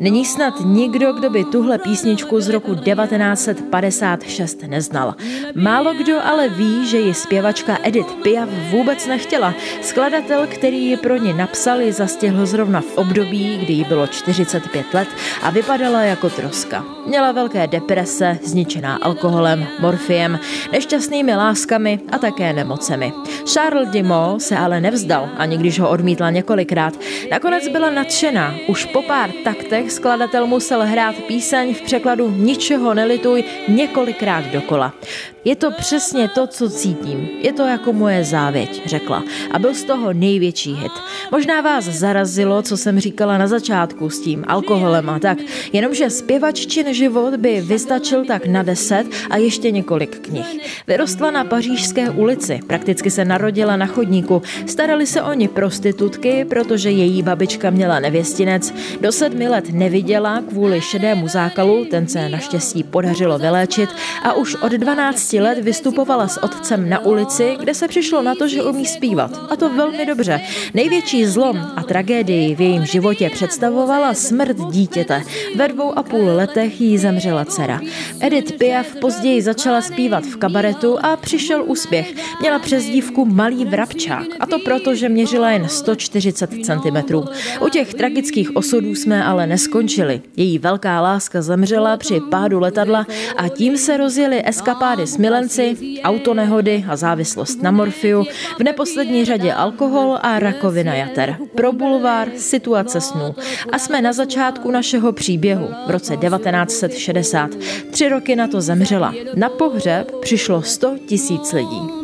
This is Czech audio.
Není snad nikdo, kdo by tuhle písničku z roku 1956 neznal. Málo kdo ale ví, že ji zpěvačka Edith Piaf vůbec nechtěla. Skladatel, který ji pro ní napsal, ji zastihl zrovna v období, kdy jí bylo 45 let a vypadala jako troska. Měla velké deprese, zničená alkoholem, morfiem, nešťastnými láskami a také nemocemi. Charles Dimo se ale nevzdal, ani když ho odmítla několikrát. Nakonec byla nadšená. Už po pár taktech skladatel musel hrát píseň v překladu Ničeho nelituj několikrát dokola. Je to přesně to, co cítím. Je to jako moje závěť, řekla. A byl z toho největší hit. Možná vás zarazilo, co jsem říkala na začátku s tím alkoholem a tak. Jenomže zpěvaččin život by vystačil tak na deset a ještě několik knih. Vyrostla na pařížské ulici, prakticky se narodila na chodníku. Starali se o ní prostitutky, protože její babička měla nevěstinec. Do sedmi let neviděla kvůli šedému zákalu, ten se naštěstí podařilo vyléčit a už od 12 let vystupovala s otcem na ulici, kde se přišlo na to, že umí zpívat. A to velmi dobře. Největší zlom a tragédii v jejím životě představovala smrt dítěte. Ve dvou a půl letech jí zemřela dcera. Edith Piaf později začala zpívat v kabaretu a přišel úspěch. Měla přezdívku Malý vrabčák. A to proto, že měřila jen 140 cm. U těch tragických osudů jsme ale neskončili. Její velká láska zemřela při pádu letadla a tím se rozjeli eskapády s milenci, autonehody a závislost na morfiu, v neposlední řadě alkohol a rakovina jater. Pro bulvár situace snů. A jsme na začátku našeho příběhu v roce 1960. Tři roky na to zemřela. Na pohřeb přišlo 100 tisíc lidí.